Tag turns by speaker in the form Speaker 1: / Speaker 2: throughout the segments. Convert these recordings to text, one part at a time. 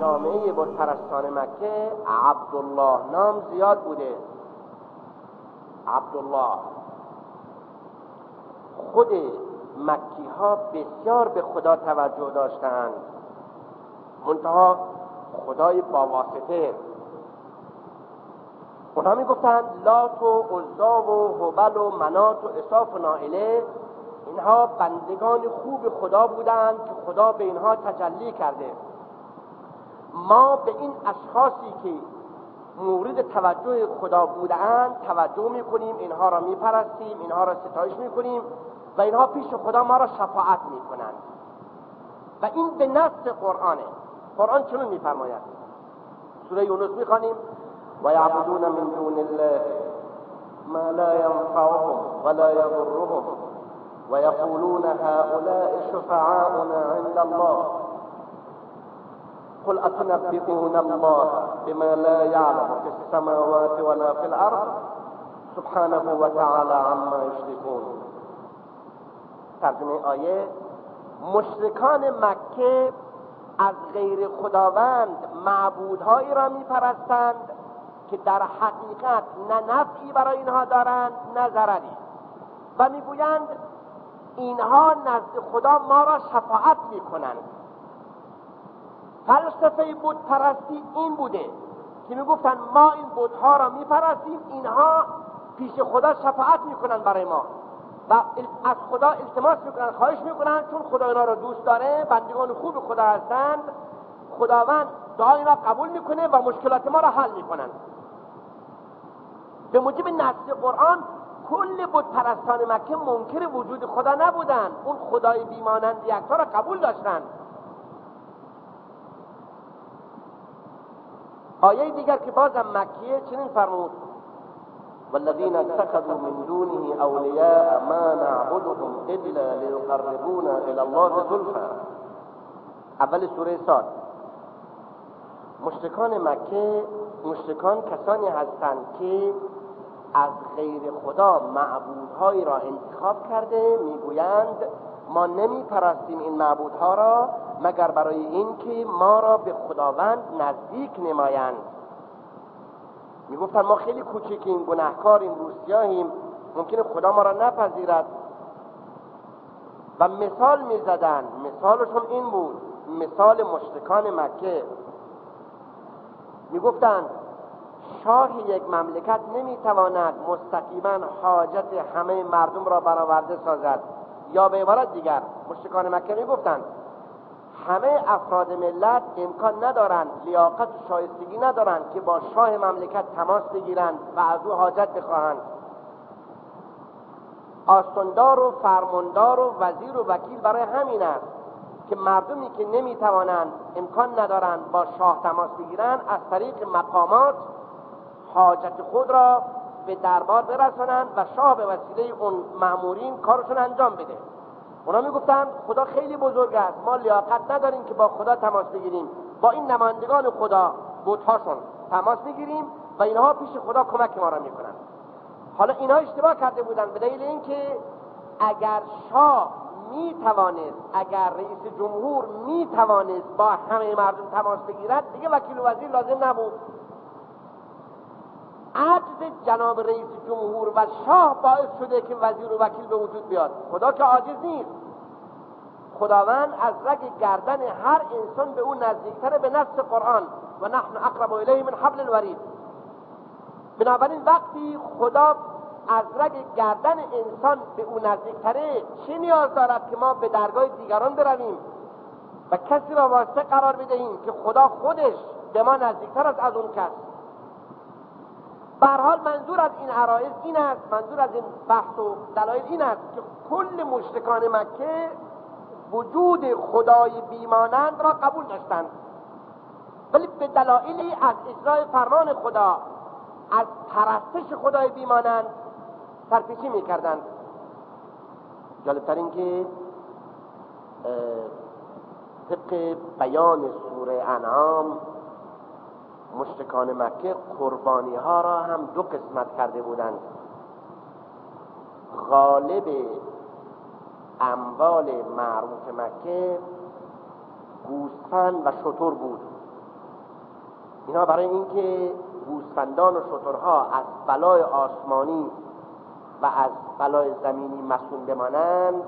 Speaker 1: جامعه بود پرستان مکه عبدالله نام زیاد بوده. عبدالله. خود مکی ها بسیار به خدا توجه داشتند. منتها خدای با واسطه. اونها می‌گفتند لات و عزا و هبل و منات و اصاف و نائله اینها بندگان خوب خدا بودند که خدا به اینها تجلی کرده. ما به این اشخاصی که مورد توجه خدا بودند توجه می‌کنیم اینها را میپرستیم اینها را ستایش می‌کنیم و اینها پیش خدا ما را شفاعت می‌کنند. و این به نص قرآنه. قرآن چنون میفرماید؟ سوره یونس می‌خوانیم. و یعبدون من دون الله ما لا ينفعهم ولا يضرهم ويقولون هؤلاء شفعاؤنا عند الله. قل أتنبئون الله بما لا يعلم في السماوات ولا في الأرض؟ سبحانه وتعالى عما يشركون. ترجمه آیه مشرکان مکه از غیر خداوند معبودهایی را میپرستند که در حقیقت نه نفعی برای اینها دارند نه ضرری. و می‌گویند اینها نزد خدا ما را شفاعت می‌کنند. فلسفه بود پرستی این بوده که می‌گفتن ما این بودها را میپرستیم اینها پیش خدا شفاعت می‌کنن برای ما و از خدا التماس می‌کنن خواهش می‌کنن چون خدا اینا را دوست داره بندگان خوب خدا هستند خداوند دعا اینا قبول می‌کنه و مشکلات ما را حل می‌کنن. به موجب نص قرآن کل بود پرستان مکه منکر وجود خدا نبودند اون خدای بیمانند یکتا را قبول داشتند آیه دیگر که بازم مکیه چنین فرمود. والذين اتخذوا من دونه أولياء ما نعبدهم إلا ليقربونا إلى الله زلفا. اول سوره ساد. مشتکان مکه مشتکان کسانی هستند که از غیر خدا معبودهایی را انتخاب کرده می‌گویند ما نمی پرستیم این معبودها را مگر برای اینکه ما را به خداوند نزدیک نمایند. می‌گفتن ما خیلی کوچکیم گناهکاریم روسیاهیم ممکنه خدا ما را نپذیرد. و مثال می‌زدن. مثالشون این بود. مثال مشرکان مکه. می‌گفتند شاه یک مملکت نمی‌تواند مستقیما حاجت همه مردم را برآورده سازد. یا به عبارت دیگر مشرکان مکه می‌گفتند همه افراد ملت امکان ندارند لیاقت و شایستگی ندارند که با شاه مملکت تماس بگیرند و از او حاجت بخواهند. آستاندار و فرماندار و وزیر و وکیل برای همین است که مردمی که نمی‌توانند امکان ندارند با شاه تماس بگیرند از طریق مقامات حاجت خود را به دربار برسانند و شاه به وسیله اون مأمورین کارشون انجام بده. اونا می‌گفتن خدا خیلی بزرگ است. ما لیاقت نداریم که با خدا تماس بگیریم. با این نمایندگان خدا بودهاشون تماس بگیریم و اینها پیش خدا کمک ما را می‌کنن. حالا اینها اشتباه کرده بودن به دلیل اینکه اگر شاه می توانست اگر رئیس جمهور می توانست با همه مردم تماس بگیرد دیگه وکیل و وزیر لازم نبود. عجز جناب رئیس جمهور و شاه باعث شده که وزیر و وکیل به وجود بیاد. خدا که عاجز نیست. خداوند از رگ گردن هر انسان به او نزدیکتره به نفس قرآن. و نحن اقرب الیه من حبل الورید. بنابراین وقتی خدا از رگ گردن انسان به او نزدیکتره چه نیاز دارد که ما به درگاه دیگران برویم؟ و کسی را واسطه قرار بدهیم که خدا خودش به ما نزدیکتر است از اون کس. حال منظور از این عرایز این است منظور از این بحث و دلایل این است که کل مشرکان مکه وجود خدای بیمانند را قبول داشتند. ولی به دلایلی از اجرای فرمان خدا از پرستش خدای بیمانند سرپیچی می‌کردند. جالبتر این که طبق بیان سوره انعام مشتکان مکه قربانی ها را هم دو قسمت کرده بودند. غالب اموال معروف مکه گوسفند و شطور بود. اینا برای اینکه گوسفندان و شترها از بلای آسمانی و از بلای زمینی مسئول بمانند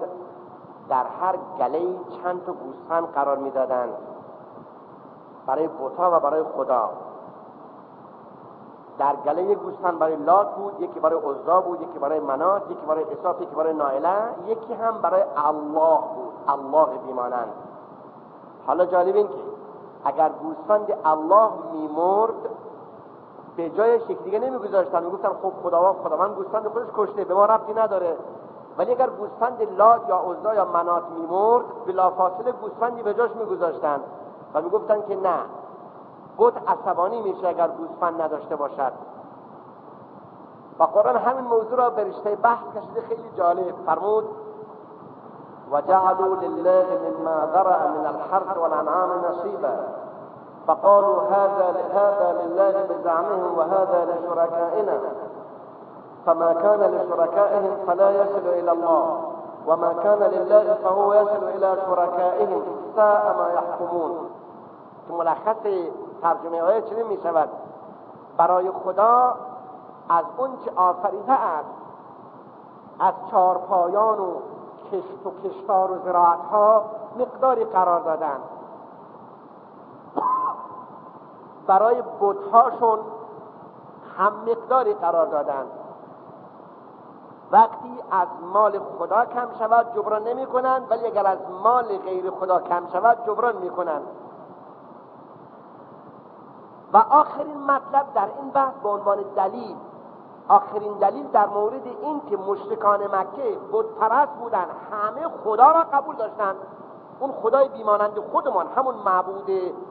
Speaker 1: در هر گله چند تا گوسفند قرار می‌دادند. برای بوتا و برای خدا. در گله یک گوسفند برای لات بود یکی برای عزا بود یکی برای منات یکی برای اصاف یکی برای نائله یکی هم برای الله بود الله بیمانند. حالا جالب این که اگر گوسفند الله میمرد به جای یک دیگه نمیگذاشتن. می‌گفتن خب خداوند خداوند گوسفند خودش کشته به ما ربطی نداره. ولی اگر گوسفند لات یا عزا یا منات میمرد بلافاصله گوسفندی به جاش میگذاشتن. و می‌گفتن که نه بود عصبانی میشه اگر گوسفند نداشته باشد. و قرآن همین موضوع را به رشته بحث کشیده خیلی جالب فرمود. وجعلوا لله مما ذرأ من الحرث والأنعام نصيبا فقالوا هذا هذا لله بزعمهم وهذا لشركائنا فما كان لشركائهم فلا يصل إلى الله. وما كان لله فهو يصل إلى شركائهم ساء ما يحكمون. تو ملخص ترجمه های چنین می شود برای خدا از اون که آفریده است از چارپایان و کشت و کشتار و زراعت ها مقداری قرار دادن. برای بودهاشون هم مقداری قرار دادن. وقتی از مال خدا کم شود جبران نمی کنند ولی اگر از مال غیر خدا کم شود جبران می کنند و آخرین مطلب در این بحث به عنوان دلیل. آخرین دلیل در مورد این که مشرکان مکه بود پرست بودن همه خدا را قبول داشتند. اون خدای بیمانند خودمان همون معبود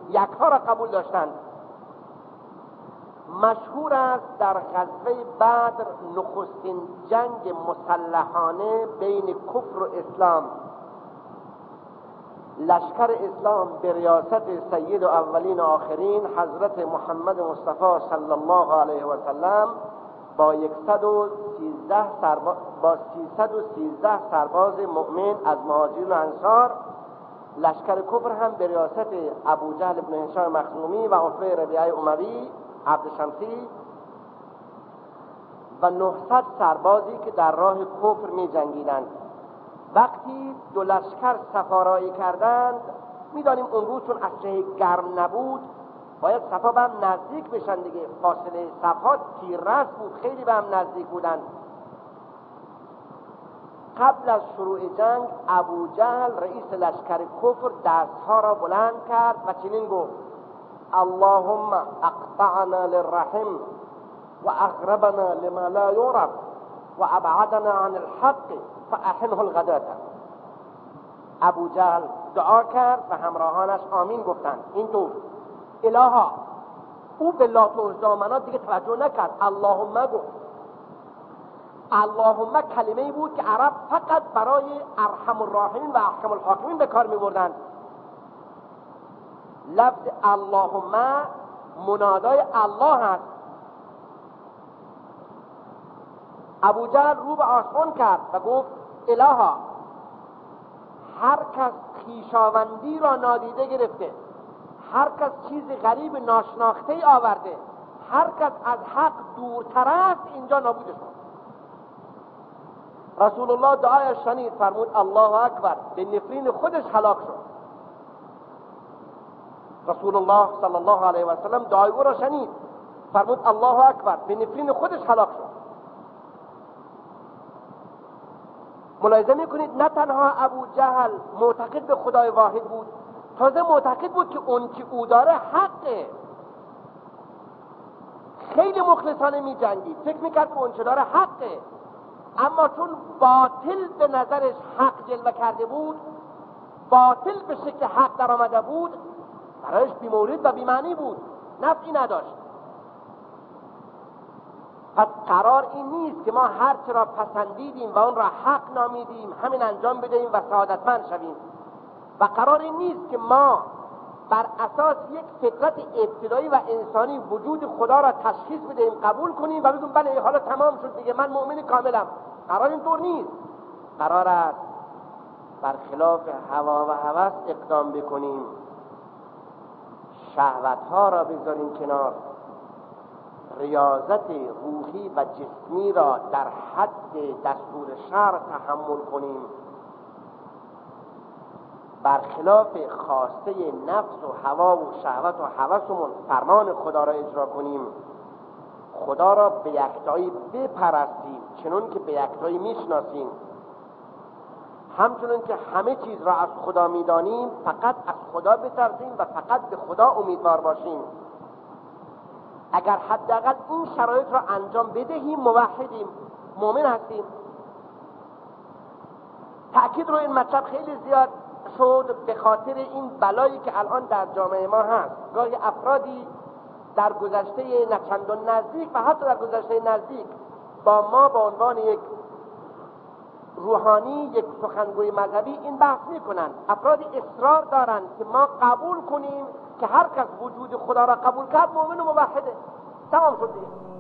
Speaker 1: یکها را قبول داشتند. مشهور است در غزوه بدر نخستین جنگ مسلحانه بین کفر و اسلام. لشکر اسلام به ریاست سید و اولین و آخرین حضرت محمد مصطفی صلی الله علیه و سلم با 113 سرباز با 313 سرباز مؤمن از مهاجرین و انصار لشکر کفر هم به ریاست ابو جهل بن هشام مخزومی و عتبه ربیعه اموی عبد شمسی و 900 سربازی که در راه کفر می جنگیدند وقتی دو لشکر سفارایی کردند می‌دانیم اون روز چون از گرم نبود باید صفا به هم نزدیک بشن دیگه. فاصله صفا تیررس بود خیلی به هم نزدیک بودن. قبل از شروع جنگ ابو جهل رئیس لشکر کفر دستها را بلند کرد و چنین گفت اللهم اقطعنا للرحم و اغربنا لما لا یعرف. و ابعدنا عن الحق فاحنه الغدات ابو جهل دعا کرد و همراهانش آمین گفتند. اینطور. الها او به لات و دیگه توجه نکرد. اللهم گفت اللهم کلمه بود که عرب فقط برای ارحم الراحمین و احکم الحاکمین به کار میبردند. لفظ اللهم منادای الله هست. ابو جهل رو به آسمان کرد و گفت الها هر کس خیشاوندی را نادیده گرفته هر کس چیز غریب ناشناخته آورده هر کس از حق دورتر است اینجا نابودش کن رسول الله دعایش شنید فرمود الله اکبر به نفرین خودش هلاک شد. رسول الله صلی الله علیه و سلم دعای او را شنید فرمود الله اکبر به نفرین خودش هلاک شد. ملاحظه می‌کنید نه تنها ابو جهل معتقد به خدای واحد بود تازه معتقد بود که اون که او داره حقه. خیلی مخلصانه می جنگید فکر می‌کرد که اون چه داره حقه. اما چون باطل به نظرش حق جلوه کرده بود باطل به شکل حق در آمده بود برایش بیمورد و بیمعنی بود نفعی نداشت. پس قرار این نیست که ما هر را پسندیدیم و اون را حق نامیدیم همین انجام بدهیم و سعادتمند شویم. و قرار این نیست که ما بر اساس یک فطرت ابتدایی و انسانی وجود خدا را تشخیص بدهیم قبول کنیم و بگیم بله حالا تمام شد دیگه من مؤمن کاملم. قرار اینطور نیست. قرار است بر خلاف هوا و هوس اقدام بکنیم. شهوت ها را بذاریم کنار. ریاضت روحی و جسمی را در حد دستور شهر تحمل کنیم. برخلاف خواسته نفس و هوا و شهوت و هوسمون فرمان خدا را اجرا کنیم. خدا را به یکتایی بپرستیم چنون که به یکتایی می‌شناسیم. همچنون که همه چیز را از خدا می‌دانیم فقط از خدا بترسیم و فقط به خدا امیدوار باشیم. اگر حداقل این شرایط را انجام بدهیم موحدیم مؤمن هستیم. تأکید رو این مطلب خیلی زیاد شد به خاطر این بلایی که الان در جامعه ما هست. گاهی افرادی در گذشته نچندان نزدیک و حتی در گذشته نزدیک با ما به عنوان یک روحانی یک سخنگوی مذهبی این بحث می‌کنند. افرادی اصرار دارند که ما قبول کنیم که هر کس وجود خدا را قبول کرد مؤمن و موحده. تمام شد